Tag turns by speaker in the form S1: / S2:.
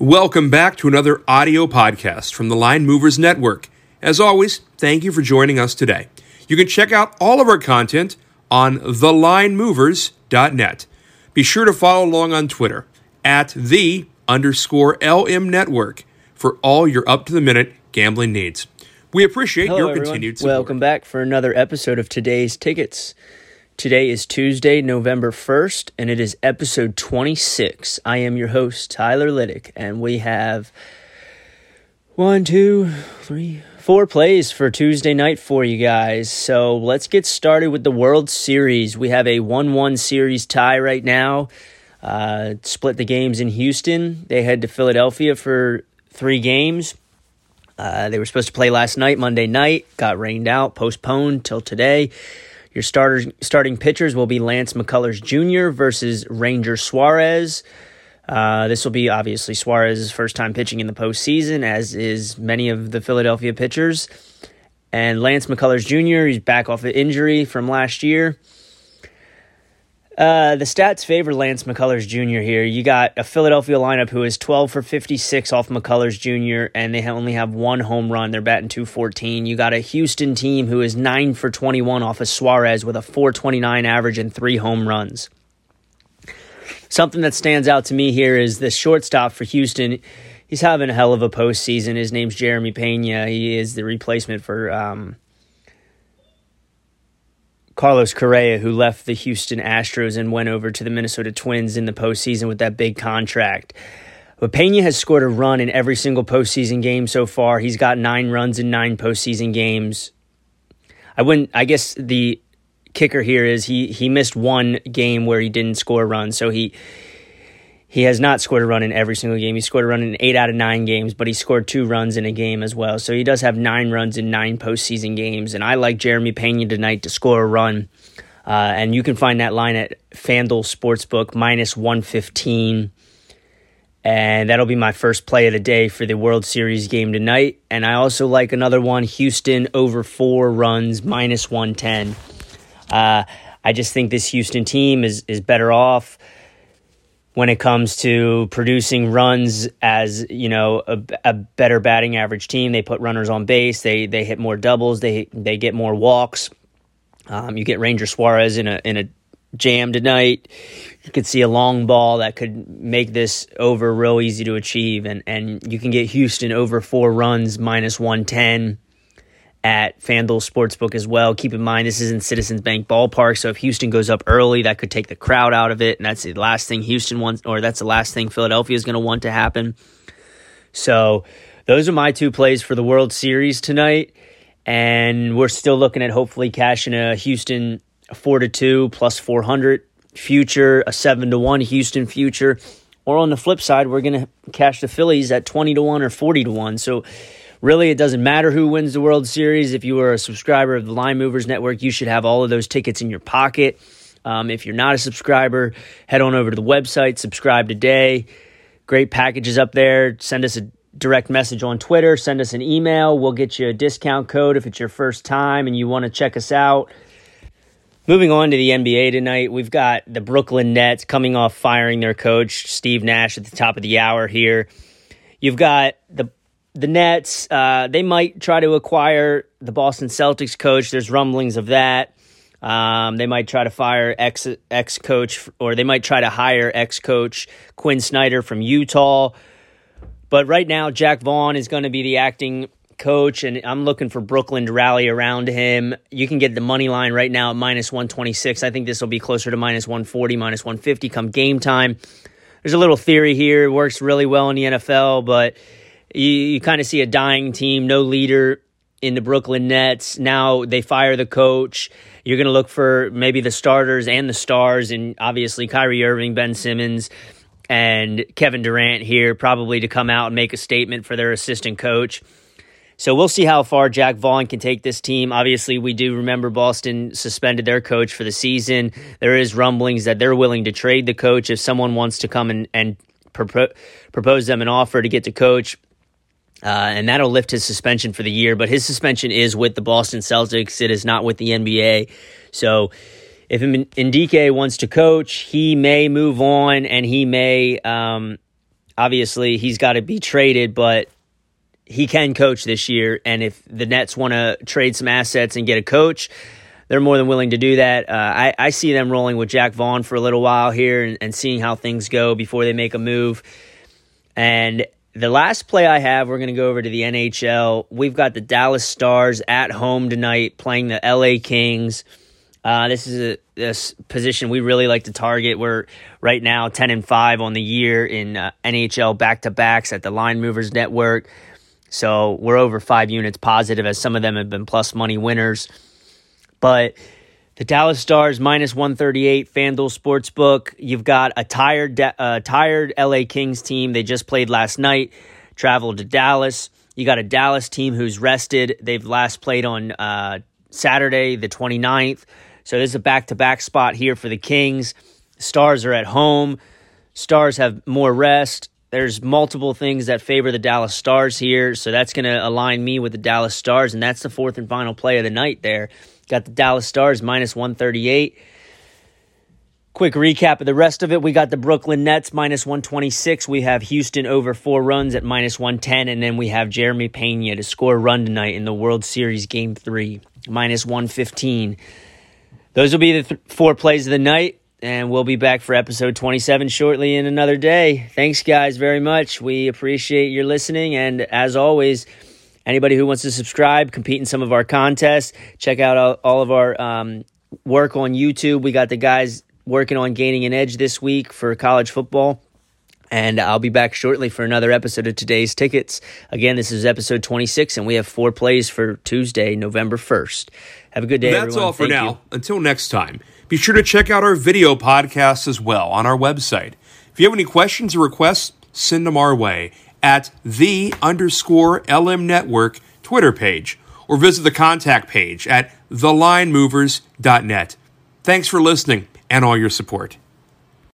S1: Welcome back to another audio podcast from the Line Movers Network. As always, thank you for joining us today. You can check out all of our content on thelinemovers.net. Be sure to follow along on Twitter at the underscore LM Network for all your up to the minute gambling needs. We appreciate
S2: Hello,
S1: your
S2: everyone.
S1: continued support.
S2: Welcome back for another episode of today's tickets. Today is Tuesday, November 1st, and it is episode 26. I am your host, Tyler Liddick, and we have one, two, three, four plays for Tuesday night for you guys. So let's get started with the World Series. We have a 1 1 series tie right now. Uh, split the games in Houston. They head to Philadelphia for three games. Uh, they were supposed to play last night, Monday night, got rained out, postponed till today. Your starters, starting pitchers will be Lance McCullers Jr. versus Ranger Suarez. Uh, this will be obviously Suarez's first time pitching in the postseason, as is many of the Philadelphia pitchers. And Lance McCullers Jr., he's back off an injury from last year. Uh, the stats favor Lance McCullers Jr. here. You got a Philadelphia lineup who is 12 for 56 off McCullers Jr., and they only have one home run. They're batting 214. You got a Houston team who is 9 for 21 off of Suarez with a 429 average and three home runs. Something that stands out to me here is the shortstop for Houston. He's having a hell of a postseason. His name's Jeremy Pena. He is the replacement for um, Carlos Correa, who left the Houston Astros and went over to the Minnesota Twins in the postseason with that big contract. But Pena has scored a run in every single postseason game so far. He's got nine runs in nine postseason games. I wouldn't. I guess the kicker here is he he missed one game where he didn't score a run, so he he has not scored a run in every single game. He scored a run in eight out of nine games, but he scored two runs in a game as well. So he does have nine runs in nine postseason games. And I like Jeremy Pena tonight to score a run. Uh, and you can find that line at FanDuel Sportsbook minus 115. And that'll be my first play of the day for the World Series game tonight. And I also like another one Houston over four runs minus 110. Uh, I just think this Houston team is, is better off when it comes to producing runs as you know a, a, better batting average team. They put runners on base. They they hit more doubles. They they get more walks. Um, you get Ranger Suarez in a in a jam tonight. You could see a long ball that could make this over real easy to achieve, and and you can get Houston over four runs minus one ten at FanDuel Sportsbook as well. Keep in mind, this is in Citizens Bank Ballpark, so if Houston goes up early, that could take the crowd out of it, and that's the last thing Houston wants, or that's the last thing Philadelphia is going to want to happen. So, those are my two plays for the World Series tonight, and we're still looking at hopefully cashing a Houston four to two plus four hundred future, a seven to one Houston future, or on the flip side, we're going to cash the Phillies at twenty to one or forty to one. So Really, it doesn't matter who wins the World Series. If you are a subscriber of the Line Movers Network, you should have all of those tickets in your pocket. Um, if you're not a subscriber, head on over to the website, subscribe today. Great packages up there. Send us a direct message on Twitter, send us an email. We'll get you a discount code if it's your first time and you want to check us out. Moving on to the NBA tonight, we've got the Brooklyn Nets coming off firing their coach, Steve Nash, at the top of the hour here. You've got the the Nets, uh, they might try to acquire the Boston Celtics coach. There's rumblings of that. Um, they might try to fire ex ex coach, or they might try to hire ex coach Quin Snyder from Utah. But right now, Jacque Vaughn is going to be the acting coach, and I'm looking for Brooklyn to rally around him. You can get the money line right now at minus 126. I think this will be closer to minus 140, minus 150 come game time. There's a little theory here. It works really well in the NFL, but you, you kind of see a dying team, no leader in the Brooklyn Nets. Now they fire the coach. You're going to look for maybe the starters and the stars, and obviously Kyrie Irving, Ben Simmons, and Kevin Durant here probably to come out and make a statement for their assistant coach. So we'll see how far Jacque Vaughn can take this team. Obviously, we do remember Boston suspended their coach for the season. There is rumblings that they're willing to trade the coach if someone wants to come and, and propo- propose them an offer to get the coach. Uh, and that'll lift his suspension for the year. But his suspension is with the Boston Celtics. It is not with the NBA. So if Udoka wants to coach, he may move on and he may um, obviously he's got to be traded, but he can coach this year. And if the Nets want to trade some assets and get a coach, they're more than willing to do that. Uh, I, I, see them rolling with Jacque Vaughn for a little while here and, and seeing how things go before they make a move. And the last play I have, we're going to go over to the NHL. We've got the Dallas Stars at home tonight playing the LA Kings. Uh, this is a this position we really like to target. We're right now ten and five on the year in uh, NHL back to backs at the Line Movers Network. So we're over five units positive, as some of them have been plus money winners. But the Dallas Stars minus 138 FanDuel Sportsbook. You've got a tired, uh, tired LA Kings team. They just played last night, traveled to Dallas. You got a Dallas team who's rested. They've last played on uh, Saturday, the 29th. So this is a back to back spot here for the Kings. Stars are at home. Stars have more rest. There's multiple things that favor the Dallas Stars here. So that's going to align me with the Dallas Stars. And that's the fourth and final play of the night there. Got the Dallas Stars minus 138. Quick recap of the rest of it. We got the Brooklyn Nets minus 126. We have Houston over four runs at minus 110. And then we have Jeremy Pena to score a run tonight in the World Series Game 3, minus 115. Those will be the th- four plays of the night. And we'll be back for episode 27 shortly in another day. Thanks, guys, very much. We appreciate your listening. And as always, Anybody who wants to subscribe, compete in some of our contests, check out all, of our um, work on YouTube. We got the guys working on gaining an edge this week for college football. And I'll be back shortly for another episode of today's tickets. Again, this is episode 26, and we have four plays for Tuesday, November 1st. Have a good day.
S1: That's
S2: everyone.
S1: all for
S2: Thank
S1: now.
S2: You.
S1: Until next time, be sure to check out our video podcasts as well on our website. If you have any questions or requests, send them our way at the underscore LM Network Twitter page or visit the contact page at thelinemovers.net. Thanks for listening and all your support.